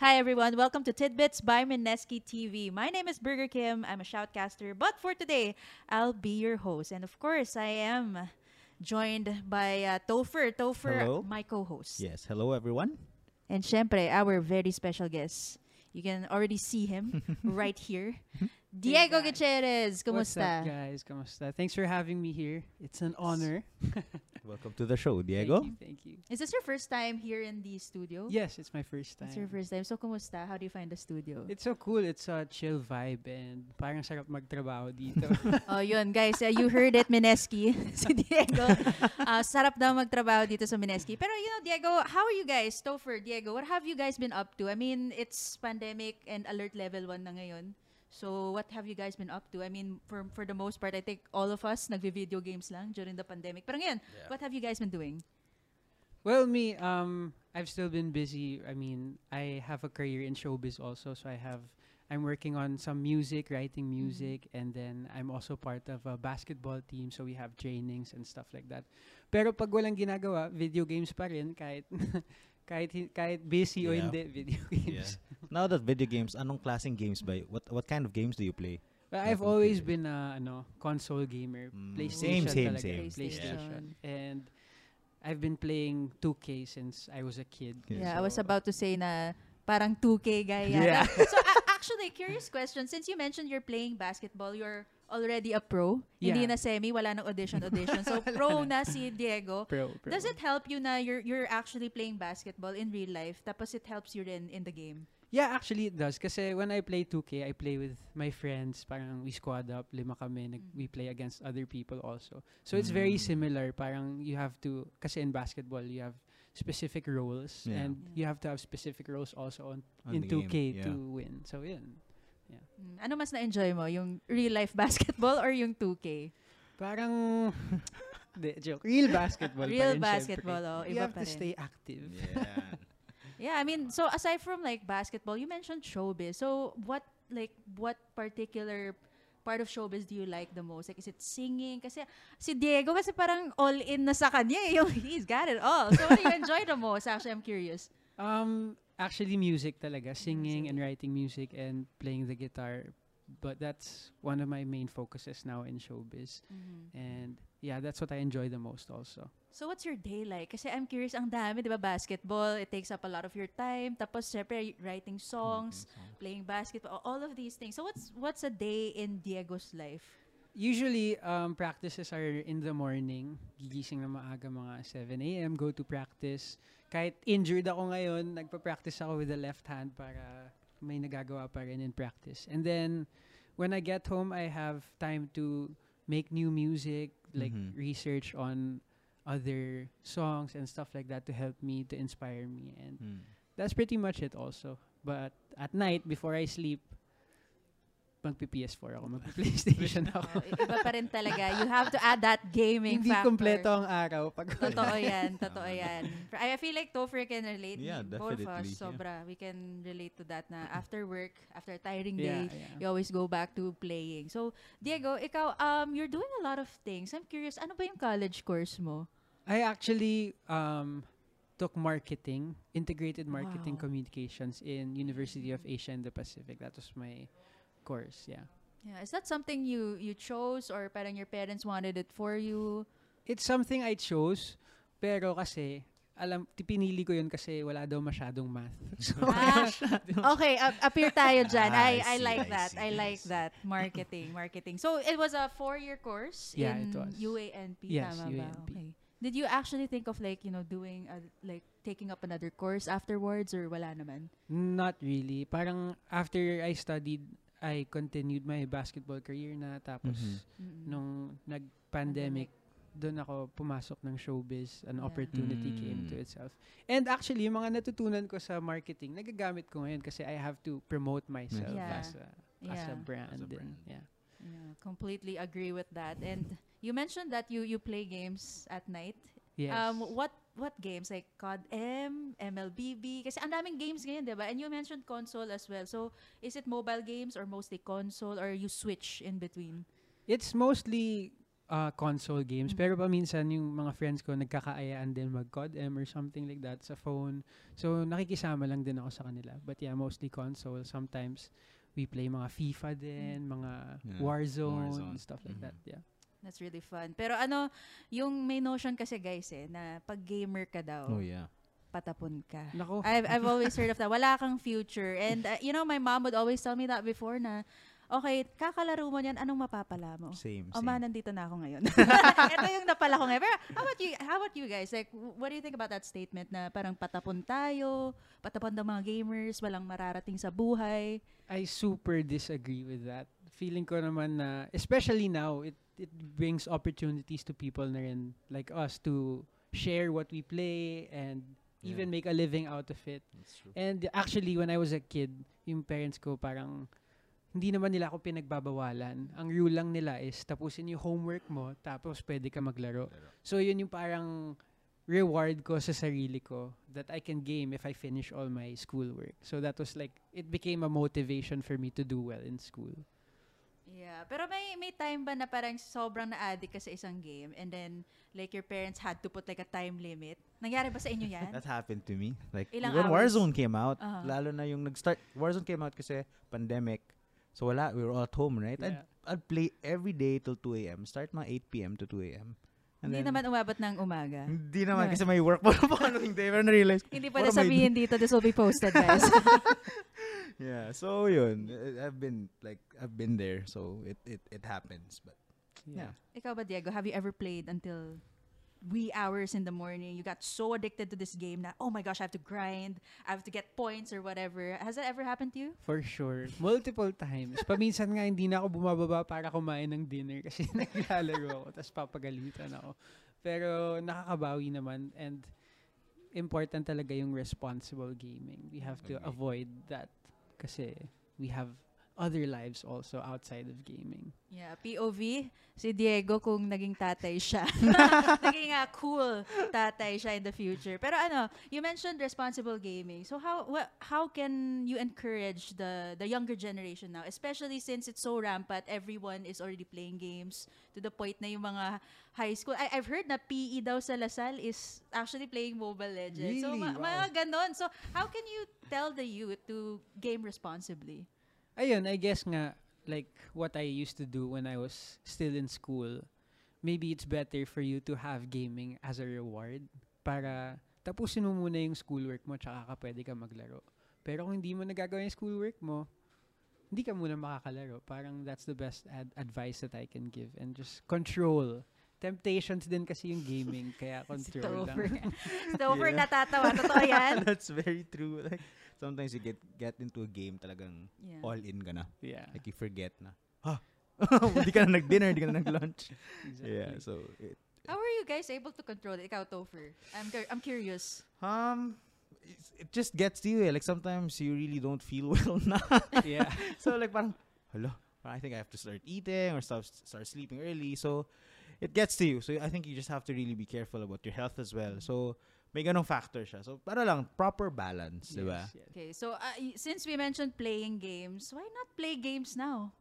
Hi everyone, welcome to Tidbits by Mineski TV. My name is Burger Kim. I'm a shoutcaster, but for today, I'll be your host. And of course, I am joined by uh, Topher. Topher, Hello. my co-host. Yes, hello everyone. And syempre, our very special guest. You can already see him right here. Diego guys. Gutierrez, What's up, kumusta? guys? Kamusta? Thanks for having me here. It's an honor. Welcome to the show, Diego. Thank you. Thank you. Is this your first time here in the studio? Yes, it's my first time. It's your first time. So, kumusta? How do you find the studio? It's so cool. It's a chill vibe and parang sarap magtrabaho dito. Oh, yun, guys. Uh, you heard it, Mineski. si Diego. Uh, sarap daw magtrabaho dito sa Mineski. Pero, you know, Diego, how are you guys? Topher, Diego, what have you guys been up to? I mean, it's pandemic and alert level 1 na ngayon. So, what have you guys been up to? I mean, for for the most part, I think all of us nagvi-video games lang during the pandemic. Pero ngayon, what have you guys been doing? well, me, um, I've still been busy. I mean, I have a career in showbiz also, so I have. I'm working on some music, writing music, and then I'm also part of a basketball team, so we have trainings and stuff like that. Pero pag walang ginagawa, video games pa rin kahit kahit kahit busy o hindi video games. Now that video games, anong klaseng games ba? What what kind of games do you play? But I've always been a ano, console gamer. Mm. PlayStation Same, same, talaga. same. PlayStation. And I've been playing 2K since I was a kid. Yes. Yeah, I was about to say na parang 2K guy yata. Yeah. so a- actually, curious question. Since you mentioned you're playing basketball, you're already a pro. Hindi Yeah. na semi, wala nang audition audition. So pro na si Diego. Pro, pro. Does it help you na you're you're actually playing basketball in real life tapos it helps you rin in the game? Yeah, actually it does. Kasi when I play 2K, I play with my friends. Parang we squad up, lima kami. Nag, we play against other people also. So it's very Mm. similar. Parang you have to, kasi in basketball, you have specific roles. Yeah. And Yeah. you have to have specific roles also on, On in the 2K game, to yeah. win. So yun. Mm, Ano mas na-enjoy mo? Yung real life basketball or yung 2K? Parang, de, joke. Real basketball pa Real rin, basketball, oh, syempre. You iba have pa to rin. stay active. Yeah. Yeah, I mean, so aside from like basketball, you mentioned showbiz. So what like what particular part of showbiz do you like the most? Like is it singing? Kasi si Diego kasi parang all in na sa kanya. eh. Yung, he's got it all. So what do you enjoy the most? Actually, I'm curious. Um, actually, music talaga. Singing and writing music and playing the guitar. But that's one of my main focuses now in showbiz. And yeah, that's what I enjoy the most also. So what's your day like? Kasi I'm curious, ang dami, di ba, basketball, it takes up a lot of your time. Tapos, syempre, writing songs, playing basketball, all of these things. So what's what's a day in Diego's life? Usually, um, practices are in the morning. Gigising na maaga mga 7 a.m. Go to practice. Kahit injured ako ngayon, nagpa-practice ako with the left hand para may nagagawa pa rin in practice. And then, when I get home, I have time to make new music, like Mhm. research on other songs and stuff like that to help me, to inspire me. And Mm. that's pretty much it also. But at night, before I sleep, magpi-PS4 ako, magpi-PlayStation ako. Oh, iba pa rin talaga. You have to add that gaming Hindi factor. kompleto ang araw pag Totoo yan, totoo yan. I I feel like Topher can relate. Yeah, Both of us, definitely, yeah. sobra. We can relate to that na after work, after a tiring day, Yeah, yeah. you always go back to playing. So, Diego, ikaw, um, you're doing a lot of things. I'm curious, ano ba yung college course mo? I actually um, took marketing, integrated marketing Wow. communications in University of Asia and the Pacific. That was my course, yeah. Yeah, is that something you you chose or parang your parents wanted it for you? It's something I chose, pero kasi, alam, pinili ko yun kasi wala daw masyadong math. So, Ah, okay, ap- appear tayo dyan. Ah, I, I I like I that. see, I I like that. Marketing, marketing. So, it was a four-year course Yeah, in it was. UANP, Yes, tama ba? UANP. Okay. Did you actually think of like, you know, doing, a, like, taking up another course afterwards or wala naman? Not really. Parang after I studied, I continued my basketball career na tapos Mhm. Mm-mm. nung nag-pandemic, doon ako pumasok ng showbiz, an Yeah. opportunity came to Mm. itself. And actually, yung mga natutunan ko sa marketing, nagagamit ko ngayon kasi I have to promote myself Yeah. as a as a Yeah. brand. As a and brand. yeah. Yeah, completely agree with that. And you mentioned that you you play games at night. Yes. Um, what what games like COD M, MLBB? Kasi ang daming games ngayon, 'di ba? And you mentioned console as well. So, is it mobile games or mostly console or you switch in between? it's mostly uh, console games. Mhm. Pero paminsan yung mga friends ko nagkakaayaan din mag-COD M or something like that sa phone. So nakikisama lang din ako sa kanila. But yeah, mostly console. Sometimes we play mga FIFA din, mga Yeah, Warzone, Warzone. stuff like Mhm. that. Yeah. That's really fun. Pero ano, yung may notion kasi guys eh, na pag gamer ka daw, Oh yeah. patapon ka. Nako. I've, I've always heard of that. Wala kang future. And, uh, you know, my mom would always tell me that before na, okay, kakalaro mo niyan, anong mapapala mo? Same. O same. ma, nandito na ako ngayon. Ito yung napala ko ngayon. Pero how about you, how about you guys? Like, what do you think about that statement na parang patapon tayo, patapon ng mga gamers, walang mararating sa buhay? I super disagree with that. Feeling ko naman na, especially now, it it brings opportunities to people na rin like us to share what we play and even Yeah. make a living out of it. And actually, when I was a kid, yung parents ko parang hindi naman nila ako pinagbabawalan. Ang rule lang nila is tapusin yung homework mo, tapos pwede ka maglaro. Laro. So yun yung parang reward ko sa sarili ko that I can game if I finish all my schoolwork. So that was like, it became a motivation for me to do well in school. Yeah. Pero may may time ba na parang sobrang na-addict ka sa isang game and then like your parents had to put like a time limit? Nangyari ba sa inyo yan? That happened to me. Like Ilang when hours? Warzone came out, Uh-huh. lalo na yung nag-start Warzone came out kasi pandemic. So wala, we were all at home, right? I'd, Yeah. I'd play every day till 2 a.m. Start mga 8 p.m. to 2 a.m. And Hindi then- naman umabot ng umaga. Hindi naman No. kasi may work pa the following day. Pero na-realize, Hindi I sabihin dito, this will be posted, guys. Yeah, so yun. I've been like I've been there, so it it it happens. But yeah, Ikaw ba, Diego? Have you ever played until wee hours in the morning? You got so addicted to this game na, oh my gosh, I have to grind. I have to get points or whatever. Has that ever happened to you? For sure. Multiple times. Paminsan nga hindi na ako bumababa para kumain ng dinner kasi naglalaro ako tapos papagalitan ako. Pero nakakabawi naman and important talaga yung responsible gaming. We have to Agree. avoid that kasi eh, we have other lives also outside of gaming. Yeah, POV, si Diego kung naging tatay siya. naging ah, cool tatay siya in the future. Pero ano, you mentioned responsible gaming. So how wha- how can you encourage the the younger generation now, especially since it's so rampant, everyone is already playing games to the point na yung mga high school. I, I've heard na PE daw sa Lasal is actually playing Mobile Legends. So Really? ma- Wow. mga ganon. So how can you tell the youth to game responsibly? Ayun, I guess nga, like what I used to do when I was still in school, maybe it's better for you to have gaming as a reward para tapusin mo muna yung schoolwork mo tsaka ka pwede ka maglaro. Pero kung hindi mo nagagawa yung schoolwork mo, hindi ka muna makakalaro. Parang that's the best ad- advice that I can give. And just control. Temptations din kasi yung gaming, kaya Si control Topher. lang. Si Topher Yeah. natatawa. Totoo yan? that's very true. Like sometimes you get get into a game talagang Yeah. all in ka na. Yeah, Like you forget na. Ha? Hindi ka na nag-dinner, hindi ka na nag-lunch. exactly. Yeah, so it, How are you guys able to control it? Ikaw, Topher. I'm, I'm curious. um it just gets to you. Eh. Like sometimes you really don't feel well na. yeah. so like parang, hello, I think I have to start eating or start start sleeping early. So it gets to you. So I think you just have to really be careful about your health as well. So may ganong factor siya. So para lang proper balance, di ba? Yes, yes. Okay, so uh, since we mentioned playing games, why not play games now?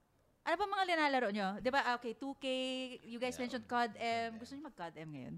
Ano ba mga linalaro nyo? Di ba, ah, okay, 2K, you guys Yeah. mentioned COD M. Gusto nyo mag-COD M ngayon?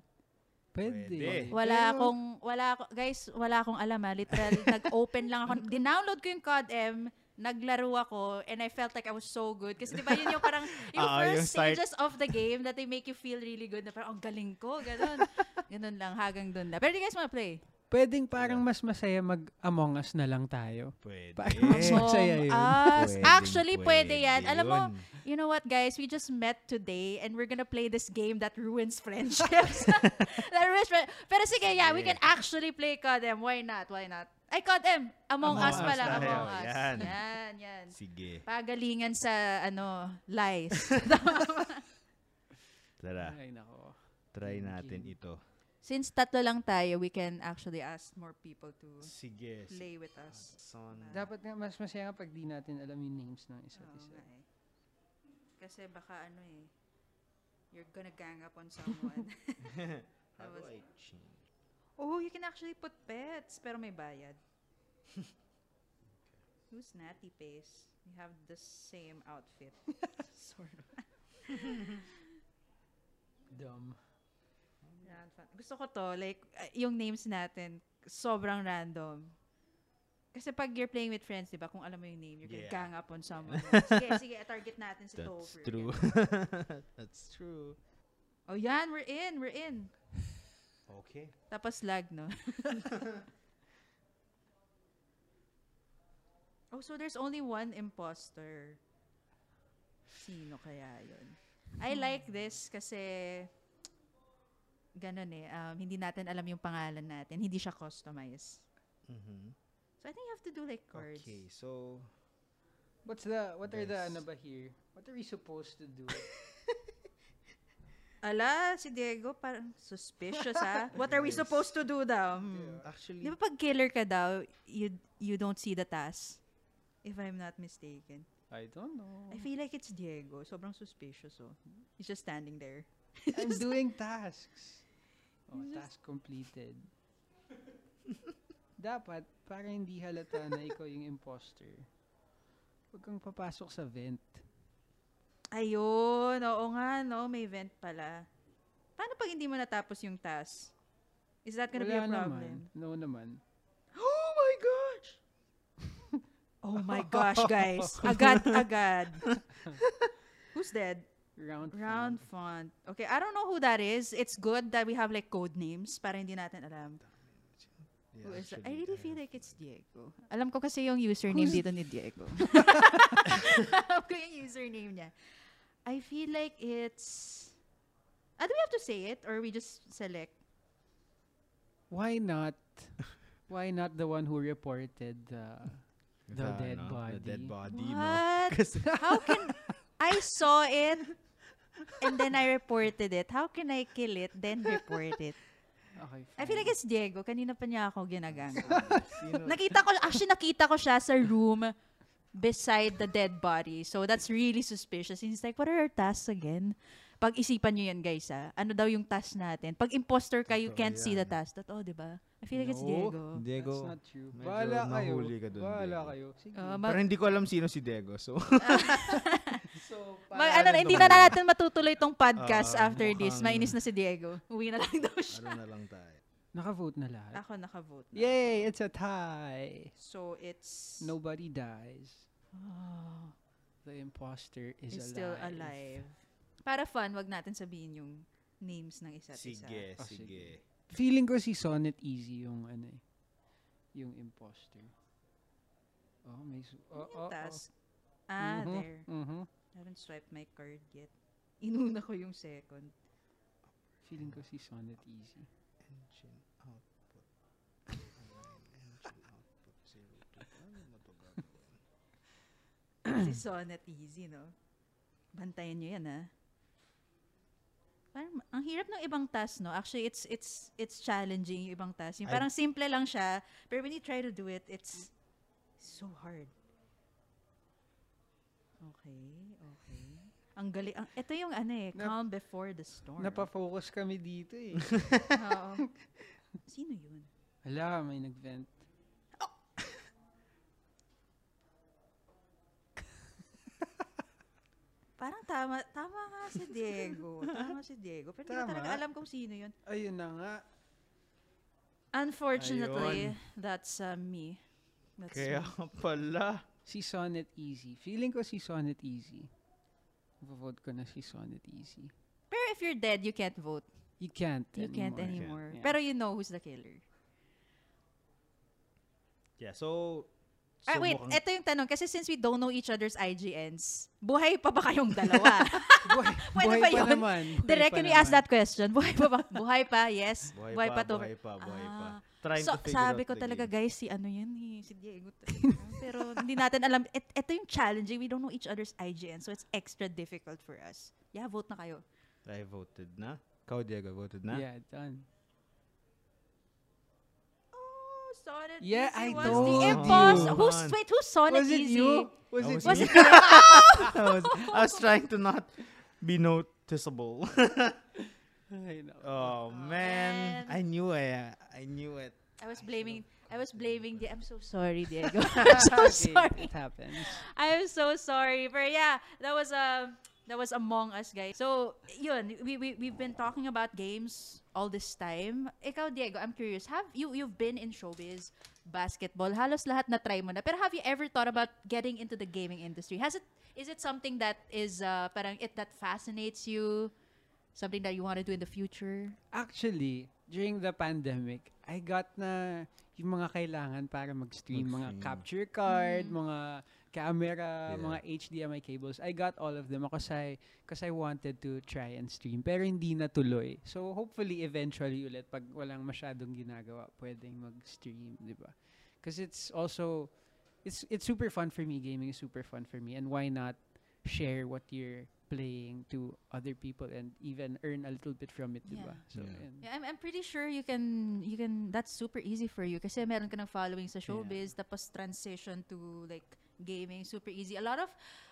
Pwede. Pwede. Wala Pero- akong, wala ako, guys, wala akong alam ha. Literal, nag-open lang ako. Dinownload ko yung COD M, naglaro ako, and I felt like I was so good. Kasi di ba yun yung parang, yung yung first start. stages of the game that they make you feel really good na parang, ang galing ko, ganun. ganun lang, hagang dun na. Pero do you guys wanna play? Pwedeng parang mas masaya mag Among Us na lang tayo. Pwede. Parang mas masaya yun. Us. Pwedeng Actually, pwede yan. pwede Alam mo, yun. you know what, guys? We just met today and we're gonna play this game that ruins friendships. that ruins fri- Pero sige, yeah, we can actually play CODM. Why not? Why not? Ay, CODM. Among, Among Us Us pala. tayo. Among Us. Yan. Yan, yan. Sige. Pagalingan sa, ano, lies. Tara, Ay, nako. try natin ito. Since tatlo lang tayo, we can actually ask more people to Sige. play with us. Son. Dapat nga mas masaya pag di natin alam yung names ng isa't Oo isa. nga eh. Kasi baka ano eh, you're gonna gang up on someone. How do Tapos- I change? Oh, you can actually put pets, pero may bayad. Who's Natty Pace? You have the same outfit. sort of. Dumb. Gusto ko to, like, uh, yung names natin, sobrang random. Kasi pag you're playing with friends, di ba, kung alam mo yung name, you're gonna Yeah. gang up on someone. sige, sige, target natin si That's Topher. true. Ganun. That's true. Oh, yan, we're in, we're in. Okay. Tapos lag, no? oh, so there's only one imposter. Sino kaya yun? I like this kasi ganun eh. Um, hindi natin alam yung pangalan natin. Hindi siya customized. Mm-hmm. So I think you have to do like cards. Okay, so What's the, what are the, ano ba here? What are we supposed to do? Ala, si Diego parang suspicious ha. What are we supposed to do daw? Hmm. actually, Di ba pag killer ka daw, you, you don't see the task? If I'm not mistaken. I don't know. I feel like it's Diego. Sobrang suspicious, oh. He's just standing there. I'm doing tasks. Oh, just- task completed. Dapat, para hindi halata na ikaw yung imposter, huwag kang papasok sa vent. Ayun, oo nga, no? May vent pala. Paano pag hindi mo natapos yung task? Is that gonna be a Wala problem? naman. No naman. Oh my gosh! oh my gosh, guys. Agad, agad. Who's dead? Round Round fun. font. Okay, I don't know who that is. It's good that we have like code names para hindi natin alam. Yeah, Who is that? I actually, really feel like it's Diego. Alam ko kasi yung username dito ni Diego. alam ko yung username niya. I feel like it's... Ah, do we have to say it? Or we just select? Why not? Why not the one who reported the the The, dead ano, body? The dead body, no? What? Kasi- How can... I saw it and then I reported it. How can I kill it then report it? Okay, I feel fine. like it's Diego. Kanina pa niya ako ginagang. Nakita ko, actually nakita ko siya sa room beside the dead body. So that's really suspicious. And he's like, what are our tasks again? Pag-isipan nyo yan, guys, ah. Ano daw yung task natin? Pag imposter ka, you can't see the task. Totoo, di ba? I feel like it's No. Diego. Diego. That's not true. medyo Bahala kayo. ka dun, Bahala Diego. kayo. Sige. Ma- Pero hindi ko alam sino si Diego, so... so, Ma- ano, na, hindi na natin matutuloy tong podcast Ah, after this. mukhang- Mainis na si Diego. Uwi na lang daw siya. ano na lang tayo. Naka-vote na lahat. Ako nakavote na. Yay! It's a tie. So it's... Nobody dies. Oh, The imposter is is alive. still alive. Para fun, wag natin sabihin yung names ng isa't isa. Sige, Oh, sige. sige. Feeling ko si Sonnet Easy yung ano eh. Yung imposter. Oh, may... Su- oh, oh, oh. Ah, Mhm, there. mhm. I haven't swiped my card yet. Inuna ko yung second. Feeling ko si Sonnet Easy. Engine output. Engine output. Zero to. Ano mo to gagawin? si Sonnet easy, no? Bantayan nyo yan, ha? Parang, ang hirap ng ibang task, no? Actually, it's it's it's challenging yung ibang task. Yung I- parang simple lang siya, pero when you try to do it, it's so hard. Okay. Ang galing. Ang, ito yung ano eh, Nap- calm before the storm. Napafocus kami dito eh. Oo. Sino yun? Hala, may nag-vent. Parang tama, tama nga si Diego. Tama si Diego. Pero hindi ko Tama. talaga alam kung sino yun. Ayun na nga. Unfortunately, Ayun. that's uh, me. That's Kaya me. pala. Si Sonnet Easy. Feeling ko si Sonnet Easy. Vote ko na si Sonnet Easy. Pero if you're dead, you can't vote. You can't You can't anymore. anymore. Yeah. Pero you know who's the killer. Yeah, so... ah, so wait, mukhang- ito yung tanong. Kasi since we don't know each other's IGNs, buhay pa ba kayong dalawa? buhay, Pwede buhay pa yun? naman. Buhay Direct, pa can we ask that question? Buhay pa ba? Buhay pa, yes. Buhay, pa, to. buhay pa, buhay pa. Trying So, to figure sabi out ko the talaga, game. guys, si ano yan eh, si Diego. Pero hindi natin alam. Et, ito yung challenging. We don't know each other's IGN, so it's extra difficult for us. Yeah, vote na kayo. I voted na. Ikaw, Diego, voted na? Yeah, done. Oh, Sonnet Yeah, Easy I was told the. Come Who's, wait, who's Sonnet Was it Easy? you? Was it was Was you? it I, was, I was trying to not be noticeable. I know. oh, man. man. I knew it. I knew it. I was blaming I was blaming the I'm so sorry, Diego. I'm so Okay, sorry. It happens. I'm so sorry. But yeah, that was a That was Among Us, guys. So, yun, we, we, we've been talking about games all this time. Ikaw, Diego, I'm curious, have you, you've been in showbiz, basketball, halos lahat na try mo na. Pero have you ever thought about getting into the gaming industry? Has it, is it something that is, uh, parang, it that fascinates you? Something that you want to do in the future? Actually, during the pandemic, I got na yung mga kailangan para mag-stream, mga capture card, Mm. mga camera, Yeah. mga HDMI cables. I got all of them because I, cause I wanted to try and stream. Pero hindi natuloy. So, hopefully, eventually ulit, pag walang masyadong ginagawa, pwedeng mag-stream, di ba? Because it's also, it's, it's super fun for me. Gaming is super fun for me. And why not share what you're playing to other people and even earn a little bit from it, di ba? Yeah. So, Yeah. Yeah, I'm, I'm pretty sure you can, you can, that's super easy for you kasi meron ka ng following sa showbiz, tapos transition to like gaming, super easy. A lot of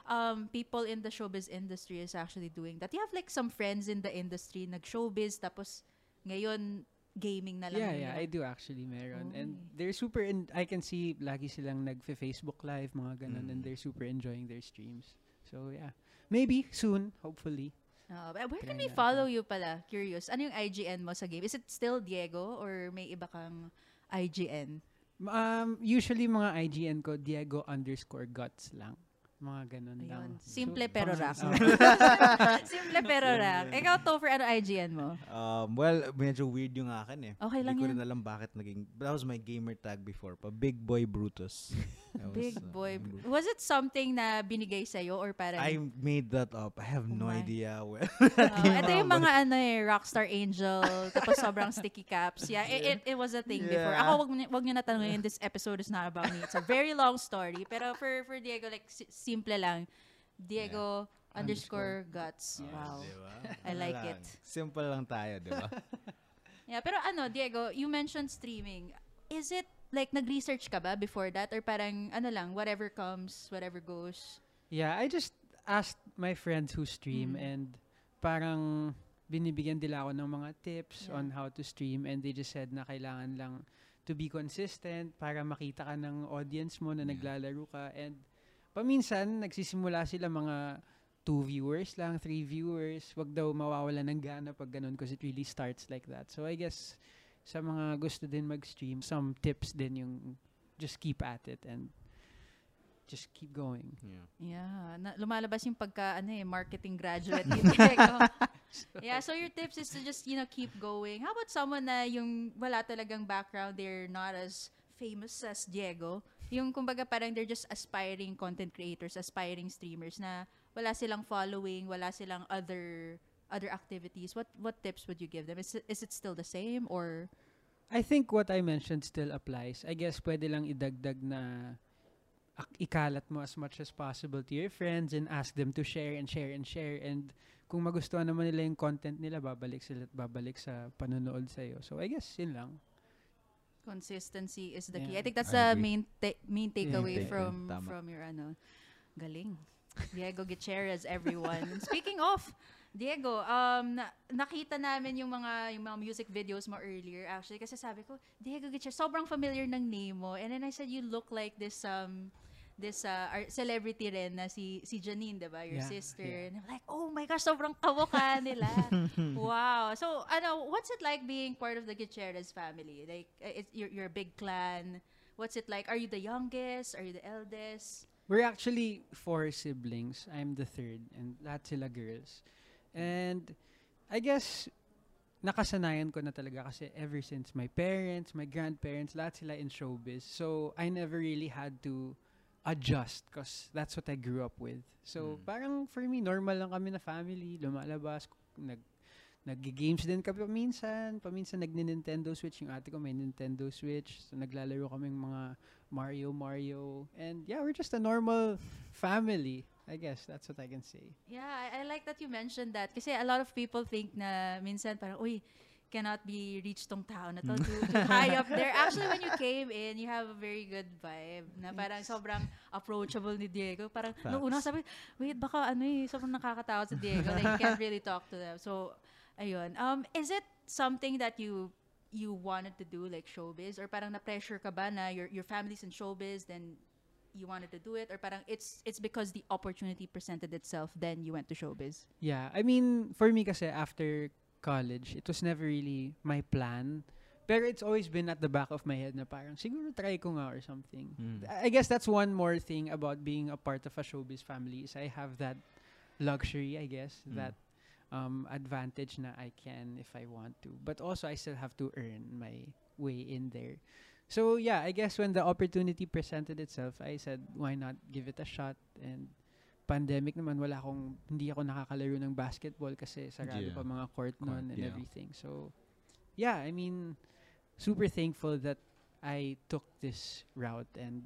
um, people in the showbiz industry is actually doing that. You have like some friends in the industry, nag-showbiz, tapos ngayon, gaming na lang. Yeah, yeah, nila. I do actually meron. And they're super, in, I can see lagi silang nag-Facebook live, mga ganun, and Mm. they're super enjoying their streams. So, yeah. Maybe soon, hopefully. Oh, but where can we follow you pala? Curious. Ano yung IGN mo sa game? Is it still Diego or may iba kang IGN? Um, usually mga IGN ko, Diego underscore guts lang. Mga ganun lang. Ayun. Simple So, pero rock. oh. Simple pero rock. Ikaw, Topher, ano IGN mo? Um, well, medyo weird yung akin eh. Okay lang Hindi ko yan. rin alam bakit naging... That was my gamer tag before pa. Big Boy Brutus. That was, Big uh, boy. Bru- Was it something na binigay sa'yo or parang... I made that up. I have Oh no my. idea where. Oh, ito yung mga ano eh, Rockstar Angel, tapos sobrang sticky caps. Yeah, it, it, it was a thing before. Yeah. Ako, wag, wag nyo natanongin, this episode is not about me. It's a very long story. Pero for, for Diego, like, si- simple lang. Diego underscore guts. Yes. Wow. Diba? I like lang. it. Simple lang tayo, di ba? Yeah, pero ano, Diego, you mentioned streaming. Is it, like, nag-research ka ba before that? Or parang, ano lang, whatever comes, whatever goes? Yeah, I just asked my friends who stream Mm. and parang binibigyan nila ako ng mga tips Yeah. on how to stream and they just said na kailangan lang to be consistent para makita ka ng audience mo na Yeah. naglalaro ka and paminsan nagsisimula sila mga two viewers lang, three viewers. Wag daw mawawala ng gana pag ganun because it really starts like that. So I guess sa mga gusto din mag-stream, some tips din yung just keep at it and just keep going. Yeah. Yeah, na, lumalabas yung pagka ano eh, marketing graduate Diego. yeah, so your tips is to just, you know, keep going. How about someone na yung wala talagang background, they're not as famous as Diego? Yung kumbaga parang they're just aspiring content creators, aspiring streamers na wala silang following, wala silang other other activities. What what tips would you give them? Is it, is it still the same or I think what I mentioned still applies. I guess pwede lang idagdag na ikalat mo as much as possible to your friends and ask them to share and share and share and kung magustuhan naman nila yung content nila, babalik sila at babalik sa panonood sa'yo. So, I guess, yun lang. consistency is the key. Yeah. I think that's I the agree. main ta- main takeaway takeaway. from Tama. from your ano galing. Diego Gutierrez everyone. Speaking of Diego, um na- nakita namin yung mga yung mga music videos mo earlier actually kasi sabi ko Diego Gutierrez sobrang familiar ng name mo and then I said you look like this um this uh, celebrity rin na si si Janine, 'di ba? Your Yeah, sister. yeah. And I'm like, "Oh my gosh, sobrang kamukha nila." wow. So, ano, what's it like being part of the Gutierrez family? Like uh, it's you're a big clan. What's it like? Are you the youngest? Are you the eldest? We're actually four siblings. I'm the third and lahat sila girls. And I guess nakasanayan ko na talaga kasi ever since my parents, my grandparents, lahat sila in showbiz. So I never really had to adjust because that's what I grew up with. So Mm. parang for me, normal lang kami na family, lumalabas, nag nag-games din kami paminsan. Paminsan nag-Nintendo Switch. Yung ate ko may Nintendo Switch. So naglalaro kami mga Mario, Mario. And yeah, we're just a normal family. I guess that's what I can say. Yeah, I, I like that you mentioned that kasi a lot of people think na minsan parang uy cannot be reached tong tao na to too, too high up there. Actually, when you came in, you have a very good vibe na parang sobrang approachable ni Diego. Parang nung una sabi, wait, baka ano eh, sobrang nakakatakot si Diego. Like, you can't really talk to them. So, ayun. Um, is it something that you you wanted to do like showbiz or parang na-pressure ka ba na your your family's in showbiz then you wanted to do it or parang it's it's because the opportunity presented itself then you went to showbiz? Yeah, I mean, for me kasi after college, it was never really my plan. Pero it's always been at the back of my head na parang, siguro try ko nga or something. Mm. I guess that's one more thing about being a part of a showbiz family is I have that luxury, I guess, Mm. that um, advantage na I can if I want to. But also, I still have to earn my way in there. So yeah, I guess when the opportunity presented itself, I said, why not give it a shot? And pandemic naman, wala akong, hindi ako nakakalaro ng basketball kasi sarado Yeah. pa mga court noon and yeah. everything. So yeah, I mean, super thankful that I took this route and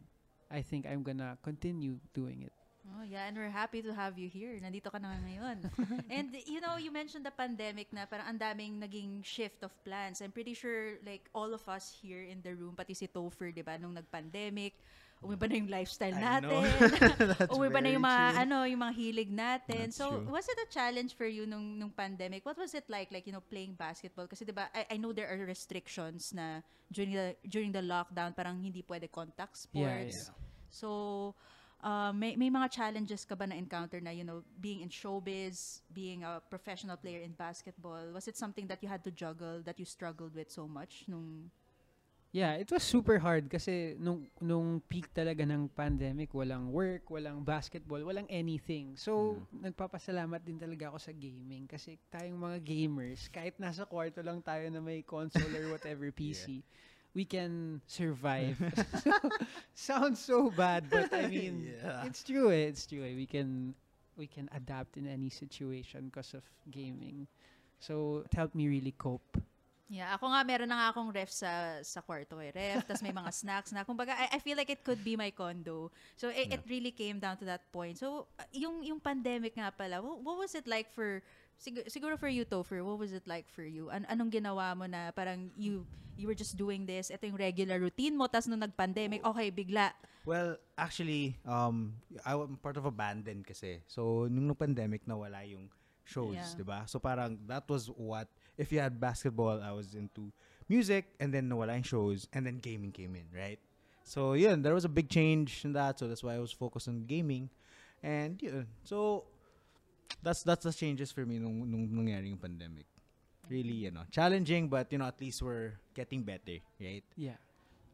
I think I'm gonna continue doing it. Oh, yeah, and we're happy to have you here. Nandito ka na ngayon. and you know, you mentioned the pandemic na parang ang daming naging shift of plans. I'm pretty sure like all of us here in the room, pati si Topher, 'di ba, nung nag-pandemic, umiba na yung lifestyle natin. Umiba na yung mga true. ano, yung mga hilig natin. That's so, true. was it a challenge for you nung nung pandemic? What was it like like, you know, playing basketball? Kasi 'di ba, I, I know there are restrictions na during the during the lockdown parang hindi pwede contact Yeah, sports. yeah. So, uh, may, may mga challenges ka ba na encounter na, you know, being in showbiz, being a professional player in basketball? Was it something that you had to juggle, that you struggled with so much nung... Yeah, it was super hard kasi nung nung peak talaga ng pandemic, walang work, walang basketball, walang anything. So, nagpapasalamat din talaga ako sa gaming kasi tayong mga gamers, kahit nasa kwarto lang tayo na may console or whatever PC, we can survive. Sounds so bad, but I mean, Yeah. it's true eh, it's true eh. We can we can adapt in any situation because of gaming. So, it helped me really cope. Yeah, ako nga meron na nga akong ref sa sa kwarto eh. Ref, tas may mga snacks na. Kumbaga, I, I feel like it could be my condo. So it, it really came down to that point. So yung yung pandemic nga pala, what, what was it like for siguro, siguro for you Topher, what was it like for you? An anong ginawa mo na parang you you were just doing this, ito yung regular routine mo, tas nung nag-pandemic, okay, bigla. Well, actually, um, I'm part of a band din kasi. So, nung nung pandemic, nawala yung shows, Yeah. di ba? So, parang that was what, if you had basketball, I was into music, and then nawala yung shows, and then gaming came in, right? So, yun, there was a big change in that, so that's why I was focused on gaming. And, yeah, so, that's that's the changes for me nung, nung nangyari yung pandemic. Really, you know, challenging, but, you know, at least we're getting better, right? Yeah.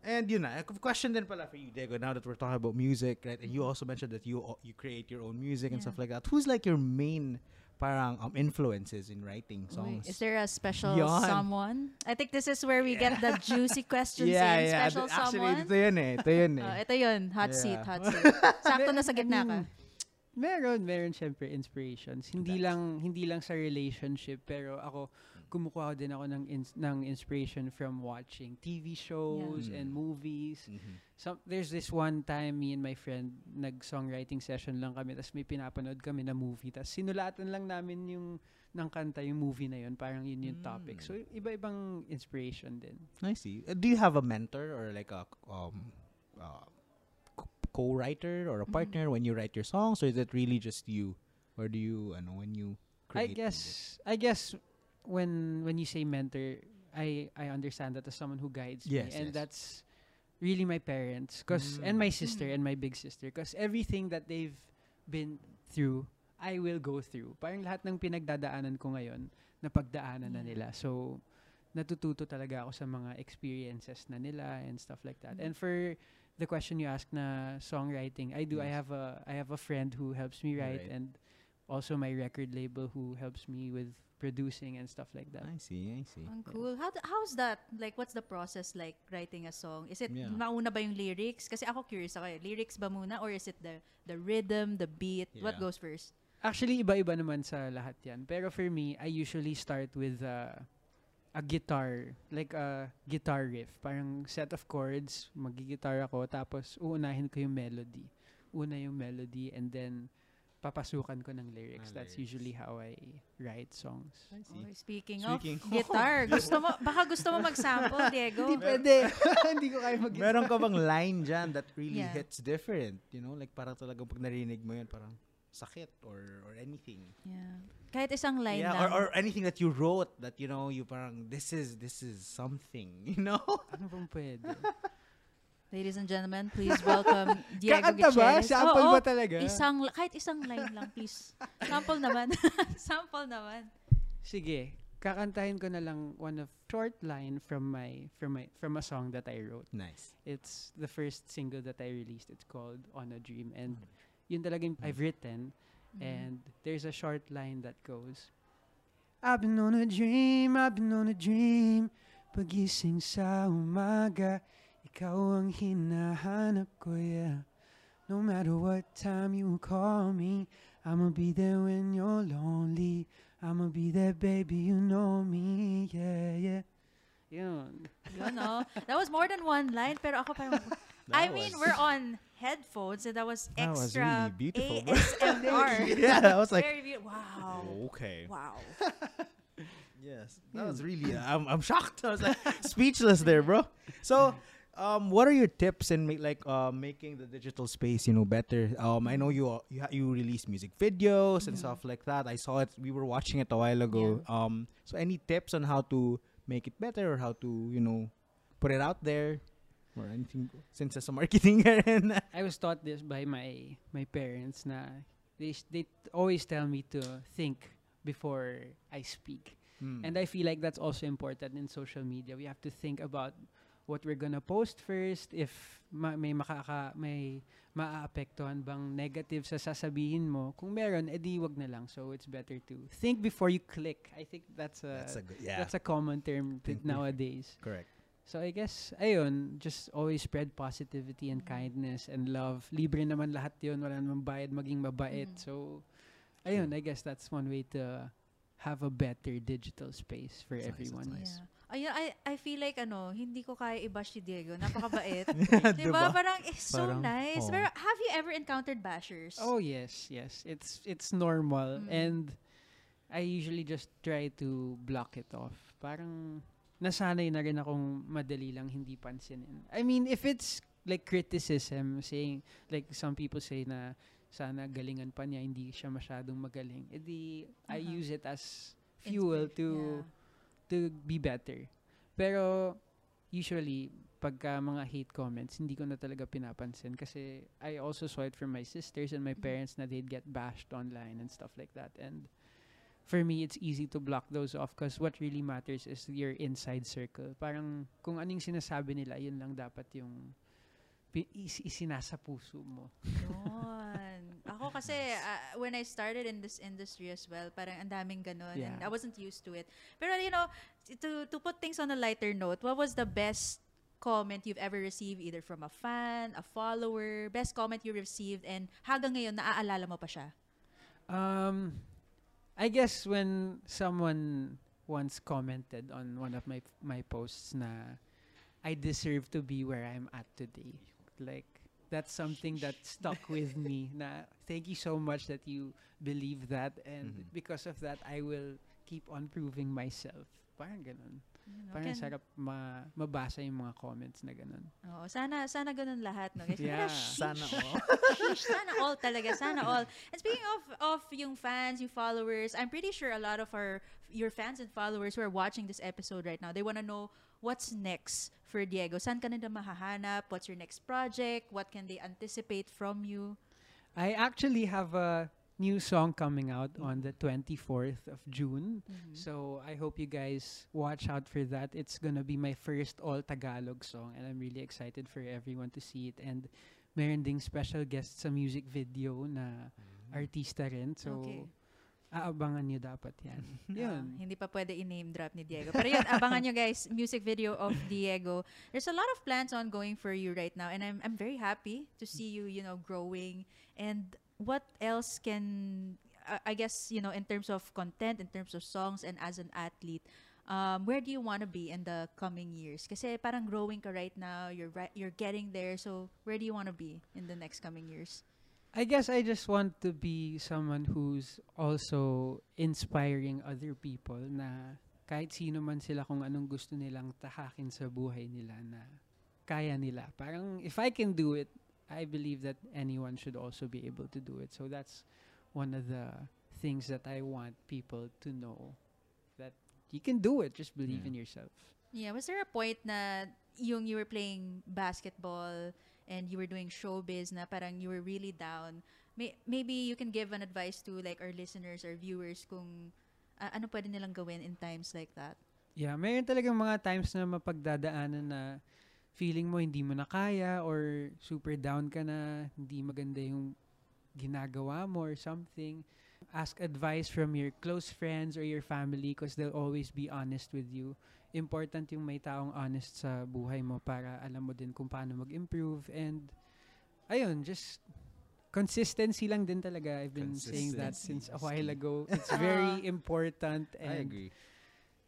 And yun na, a question din pala for you, Diego, now that we're talking about music, right? And you also mentioned that you you create your own music and Yeah. stuff like that. Who's like your main parang um, influences in writing songs? is there a special Yan. someone? I think this is where we get the juicy questions yeah, in. yeah. Special Actually, someone? ito yun eh. Ito yun eh. Oh, ito yun. Hot Yeah. seat, hot seat. Sakto na sa gitna ka. Meron, meron syempre inspirations. Hindi That's- lang hindi lang sa relationship pero ako kumukuha din ako ng ins- ng inspiration from watching TV shows Yeah. and Mm. movies. Mhm. So, there's this one time me and my friend nag-songwriting session lang kami tapos may pinapanood kami na movie tapos sinulatan lang namin yung ng kanta yung movie na yun parang yun yung topic. Mm. So iba-ibang inspiration din. I see. Uh, do you have a mentor or like a um uh, co- co-writer or a Mhm. partner when you write your songs, or is it really just you, or do you, ano, when you I guess I guess when when you say mentor, I I understand that as someone who guides Yes, me, and yes. that's really my parents, cause and Mm. my sister Mm. and my big sister, cause everything that they've been through, I will go through. Parang lahat ng pinagdadaanan ko ngayon, napagdaanan na Yeah. nila. So natututo talaga ako sa mga experiences na nila and stuff like that. Mm. And for the question you asked na songwriting, I do. I Yes. have a I have a friend who helps me write Right. and also my record label who helps me with producing and stuff like that. I see, I see. Ang cool. How how's that? Like, what's the process like writing a song? Is it Yeah. mauna ba yung lyrics? Kasi ako curious ako. eh. Lyrics ba muna or is it the the rhythm, the beat? What Yeah. goes first? Actually, iba-iba naman sa lahat yan. Pero for me, I usually start with uh, a guitar, like a guitar riff. Parang set of chords, magigitar ako, tapos uunahin ko yung melody. Una yung melody, and then papasukan ko ng lyrics. Ah, That's lyrics. usually how I write songs. I see. Okay, speaking, Speaking- of guitar, gusto mo, baka gusto mo mag-sample, Diego? Hindi pwede. Hindi ko kaya mag Meron ka bang line dyan that really Yeah. hits different? You know, like parang talagang pag narinig mo yun, parang sakit or or anything. Yeah. Kahit isang line yeah, lang. or, or anything that you wrote that you know, you parang this is this is something, you know? Ano bang pwede? Ladies and gentlemen, please welcome Diego Kakanta ba? Sample Oo, ba talaga? Isang, kahit isang line lang, please. Sample naman. Sample naman. Sige. Kakantahin ko na lang one of short line from my from my from a song that I wrote. Nice. It's the first single that I released. It's called On a Dream and yun talagang I've written and there's a short line that goes I've been on a dream, I've been on a dream Pagising sa umaga Ikaw ang hinahanap ko, yeah No matter what time you call me I'ma be there when you're lonely I'ma be there, baby, you know me, yeah, yeah Yun. Yun, no? That was more than one line, pero ako parang, I That mean, was- we're on headphones, and that was That was extra really beautiful. ASMR. yeah, that was like, Very beautiful. Wow. okay. Wow. Yes, that was really. I'm I'm shocked. I was like speechless there, bro. So, um, what are your tips in make like uh making the digital space you know better? Um, I know you uh, you ha- you release music videos and Mhm. stuff like that. I saw it. We were watching it a while ago. Um, so any tips on how to make it better or how to you know put it out there or anything? Since as a marketing I was taught this by my my parents na they sh- they t- always tell me to think before I speak. Hmm. And I feel like that's also important in social media. We have to think about what we're gonna post first if ma- may makaka may maaapektuhan bang negative sa sasabihin mo. Kung meron, edi wag na lang. So it's better to think before you click. I think that's a that's a good yeah. that's a common term t- Think before- nowadays. correct. So I guess, ayun, just always spread positivity and kindness and love. Libre naman lahat yun. Wala namang bayad maging mabait. Mhm. So, ayun, I guess that's one way to have a better digital space for that's everyone. nice. Yeah. Ayun, I, I feel like ano, hindi ko kaya i-bash si Diego. Napakabait. Yeah, diba? Parang it's so Parang, nice. oo. Pero have you ever encountered bashers? Oh yes, yes. It's it's normal Mm. and I usually just try to block it off. Parang nasanay na rin akong madali lang hindi pansinin. I mean, if it's like criticism saying like some people say na sana galingan pa niya, hindi siya masyadong magaling. Edi I Uh-huh. use it as fuel Inspira- to yeah. To be better. Pero usually pagka mga hate comments, hindi ko na talaga pinapansin kasi I also saw it from my sisters and my Mhm. parents na they'd get bashed online and stuff like that. And for me, it's easy to block those off because what really matters is your inside circle. Parang kung anong sinasabi nila, yun lang dapat yung pi- is- isinasa puso mo. Ako kasi, uh, when I started in this industry as well, parang ang daming ganun. And I wasn't used to it. Pero you know, to, to put things on a lighter note, what was the best comment you've ever received either from a fan, a follower, best comment you received, and hanggang ngayon, naaalala mo pa siya? Um, I guess when someone once commented on one of my my posts na I deserve to be where I'm at today. Like that's something that stuck with me. Na thank you so much that you believe that and Mhm. because of that I will keep on proving myself. Parang ganun. You know, Parang can- sarap ma mabasa yung mga comments na ganun. Oo, sana, sana ganun lahat. No? Guys, Yeah. Sana all. Sana all talaga, sana all. And speaking of of yung fans, yung followers, I'm pretty sure a lot of our your fans and followers who are watching this episode right now, they want to know what's next for Diego. Saan ka nila mahahanap? What's your next project? What can they anticipate from you? I actually have a new song coming out on the 24th of June. So I hope you guys watch out for that. It's gonna be my first all Tagalog song, and I'm really excited for everyone to see it. And meron ding special guest sa music video na artista rin. So Okay. Aabangan nyo dapat yan. Yun. Ah, hindi pa pwede i-name drop ni Diego. Pero yun, abangan nyo guys, music video of Diego. There's a lot of plans ongoing for you right now and I'm I'm very happy to see you, you know, growing. And what else can uh, I guess, you know, in terms of content, in terms of songs and as an athlete, um, where do you want to be in the coming years? Kasi parang growing ka right now, you're right, you're getting there. So, where do you want to be in the next coming years? I guess I just want to be someone who's also inspiring other people na kahit sino man sila kung anong gusto nilang tahakin sa buhay nila na kaya nila. Parang if I can do it, I believe that anyone should also be able to do it. So that's one of the things that I want people to know that you can do it. Just believe Yeah. in yourself. Yeah, was there a point na yung you were playing basketball and you were doing showbiz na parang you were really down? May, maybe you can give an advice to like our listeners or viewers kung ah, ano pwede nilang gawin in times like that. Yeah, mayroon talagang mga times na mapagdadaanan na feeling mo hindi mo na kaya or super down ka na, hindi maganda yung ginagawa mo or something. Ask advice from your close friends or your family because they'll always be honest with you. Important yung may taong honest sa buhay mo para alam mo din kung paano mag-improve and ayun, just consistency lang din talaga. I've been saying that since a while ago. It's very important and I agree.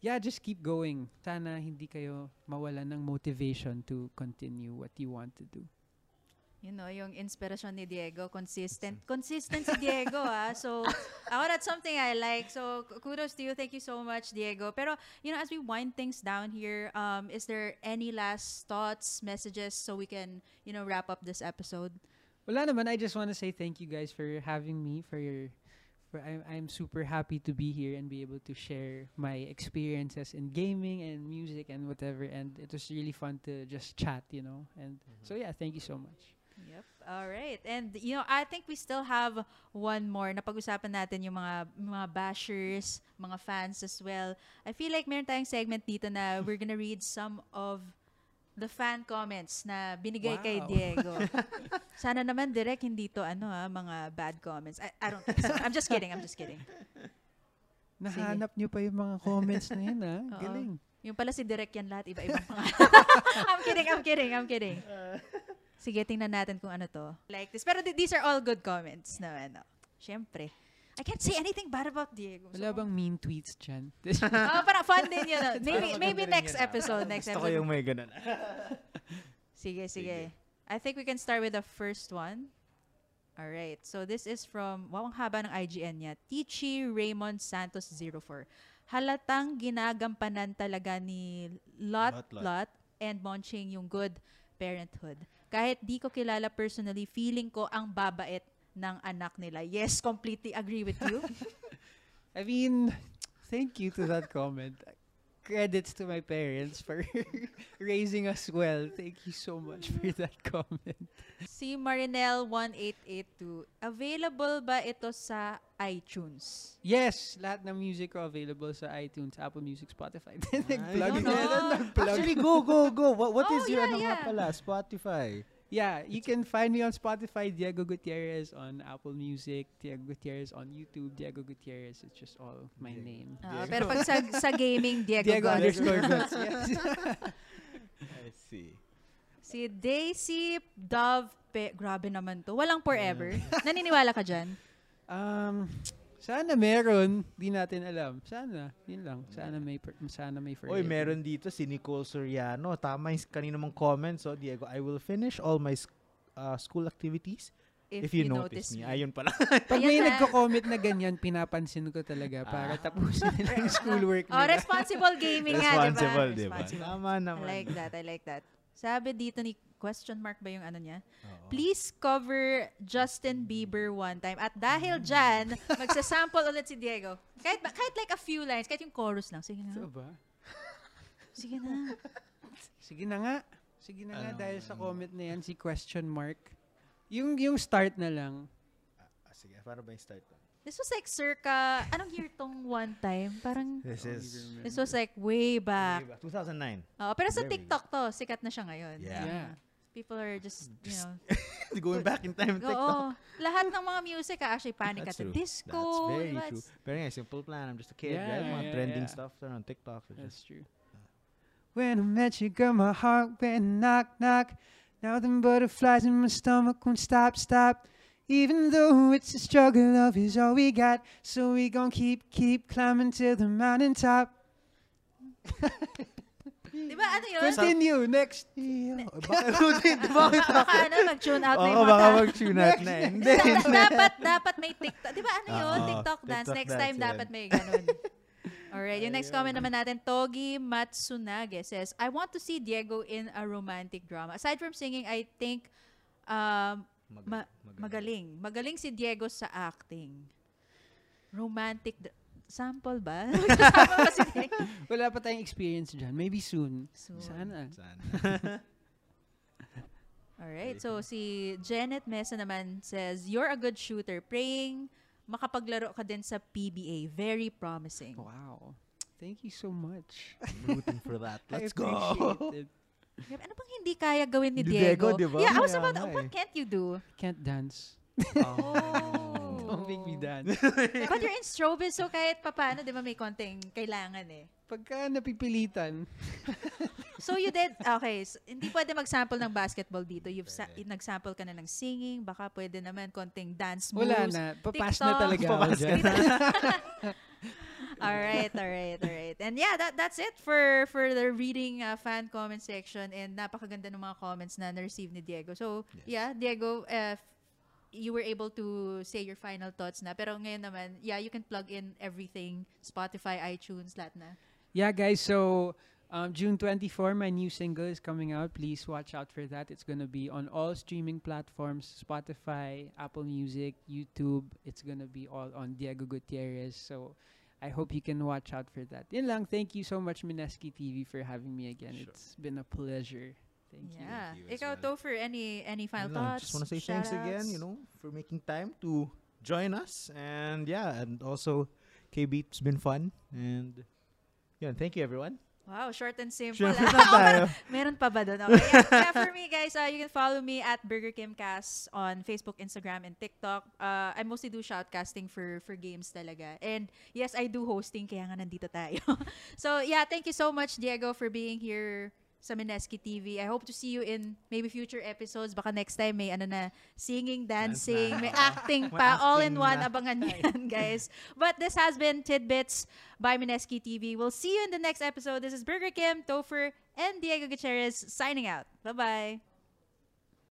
yeah, just keep going. Sana hindi kayo mawalan ng motivation to continue what you want to do. You know, yung inspirasyon ni Diego, consistent. Consistent si Diego, ah. So, ako, that's something I like. So, kudos to you. Thank you so much, Diego. Pero, you know, as we wind things down here, um, is there any last thoughts, messages, so we can, you know, wrap up this episode? Wala naman, I just want to say thank you guys for having me, for your for I'm I'm super happy to be here and be able to share my experiences in gaming and music and whatever and it was really fun to just chat, you know. And so yeah, thank you so much. Yep. All right. And you know, I think we still have one more na pag-usapan natin yung mga mga bashers, mga fans as well. I feel like meron tayong segment dito na we're gonna read some of the fan comments na binigay kay Wow. Diego. Sana naman direct hindi to ano ah, mga bad comments. I, I don't think so. I'm just kidding. I'm just kidding. Nahanap niyo pa yung mga comments na yun, ha? Oo. Galing. Yung pala si Direk yan lahat, iba-ibang pangalan. I'm kidding, I'm kidding, I'm kidding. Sige, tingnan natin kung ano to. Like this. Pero th- these are all good comments naman. No? Siyempre. I can't say anything bad about Diego. Wala So- bang mean tweets dyan? Oh, parang fun din yun. no? Maybe, maybe next ah. episode. Next Gusto ko episode. yung may ganun. Sige, sige. I think we can start with the first one. All right. So this is from, wow, ang haba ng IGN niya. Tichi Raymond Santos 04. Halatang ginagampanan talaga ni Lot Lot, Lot. Lot and Monching yung good parenthood. Kahit di ko kilala personally, feeling ko ang babait ng anak nila. Yes, completely agree with you. I mean, thank you to that comment. Credits to my parents for raising us well. Thank you so much for that comment. si Marinel 1882, available ba ito sa iTunes? Yes, lahat ng music ko available sa iTunes, Apple Music, Spotify. Nag-plug no, no. Actually, go, go, go. What, what is Oh, your yeah, ano nga yeah. pala? Spotify. Yeah, you can find me on Spotify, Diego Gutierrez, on Apple Music, Diego Gutierrez on YouTube, Diego Gutierrez. It's just all my Diego. name. Ah, pero pag sa, sa gaming, Diego, Diego underscore Guts. Yes. I see. Si Daisy Dove Pe- Grabe naman to. Walang forever. Naniniwala ka dyan? Um, sana meron, di natin alam. Sana, yun lang. Sana may per- sana may forever. Oy, meron dito si Nicole Soriano. Tama yung kanina mong comment. So, Diego, I will finish all my uh, school activities if, you, notice, me. Ayun pala. Pag may na. nagko-comment na ganyan, pinapansin ko talaga para tapusin nila yung schoolwork Oh, nila. responsible gaming nga, di ba? Responsible, di ba? Responsible. Tama I naman. like that, I like that. Sabi dito ni question mark ba yung ano niya? Oo. Please cover Justin Bieber one time. At dahil dyan, magsasample ulit si Diego. Kahit, ba- kahit like a few lines, kahit yung chorus lang. Sige na. ba? Sige na. Sige na nga. Sige na nga Ano, dahil sa comment na yan, si question mark. Yung yung start na lang. Ah, sige, para ba yung start ko? This was like circa, anong year tong one time? Parang, This is... this was like way back. Way back. 2009. Oo, pero sa Very TikTok to, sikat na siya ngayon. Yeah. Yeah. People are just, you know, Going back in time, TikTok. Oo. Lahat ng mga music, ah, actually, Panic That's at the true. Disco. That's very diba? true. It's- Pero nga, simple plan. I'm just a kid, Yeah, right? Mga yeah, trending yeah. stuff on TikTok. So That's just, true. When I met you, girl, my heart went knock, knock. Now the butterflies in my stomach won't stop, stop. Even though it's a struggle, love is all we got. So we gon' keep, keep climbing to the mountaintop. Di ba, ano yun? Continue, next. Bakit? Bakit? baka ano, mag-tune out na Oo, yung baka mag-tune out na. Hindi. Da- dapat, dapat may TikTok. Di ba ano yun? Oo, TikTok dance. TikTok Next time, dapat may ganun. Alright, yung next comment naman natin, Togi Matsunage says, I want to see Diego in a romantic drama. Aside from singing, I think um, ma- magaling. Magaling si Diego sa acting. Romantic. dr- sample ba? Wala pa tayong experience dyan. Maybe soon. Soon. Sana. Sana. Alright, so si Janet Mesa naman says, You're a good shooter. Praying makapaglaro ka din sa PBA. Very promising. Wow. Thank you so much. I'm rooting for that. I Let's go. it. Ano bang hindi kaya gawin ni Diego? Diego, di ba? Yeah, I was Kaya about, nga what eh. can't you do? Can't dance. Oh. Don't make me dance. But you're in showbiz, so kahit papano, di ba may konting kailangan eh. Pagka napipilitan, So you did, okay, so, hindi pwede mag-sample ng basketball dito. You've sa- nag-sample ka na ng singing, baka pwede naman konting dance moves. wala na. Papas na talaga ako dyan. all right, all right, all right. And yeah, that that's it for for the reading uh, fan comment section and napakaganda ng mga comments na na-receive ni Diego. So, yeah, Diego, uh, you were able to say your final thoughts na. Pero ngayon naman, yeah, you can plug in everything, Spotify, iTunes, lahat na. Yeah, guys. So um, June 24, my new single is coming out. Please watch out for that. It's gonna be on all streaming platforms: Spotify, Apple Music, YouTube. It's gonna be all on Diego Gutierrez. So I hope you can watch out for that. Yun lang. Thank you so much, Mineski TV, for having me again. Sure. It's been a pleasure. Thank you. Yeah. you as Ikaw, well. Topher, any any final Yun lang. thoughts? Just want to say thanks again, you know, for making time to join us. And yeah, and also KB, it's been fun. And yeah, thank you everyone. Wow, short and simple. Sure, ah. Meron pa ba doon? Okay. Yeah, yeah, for me, guys, uh, you can follow me at Burger Kim Cast on Facebook, Instagram, and TikTok. Uh, I mostly do shoutcasting for for games talaga. And yes, I do hosting, kaya nga nandito tayo. so yeah, thank you so much, Diego, for being here sa Mineski TV. I hope to see you in maybe future episodes. Baka next time may ano na, singing, dancing, may acting pa, all in one. Abangan nyo yan, guys. But this has been Tidbits by Mineski TV. We'll see you in the next episode. This is Burger Kim, Topher, and Diego Gutierrez signing out. Bye-bye.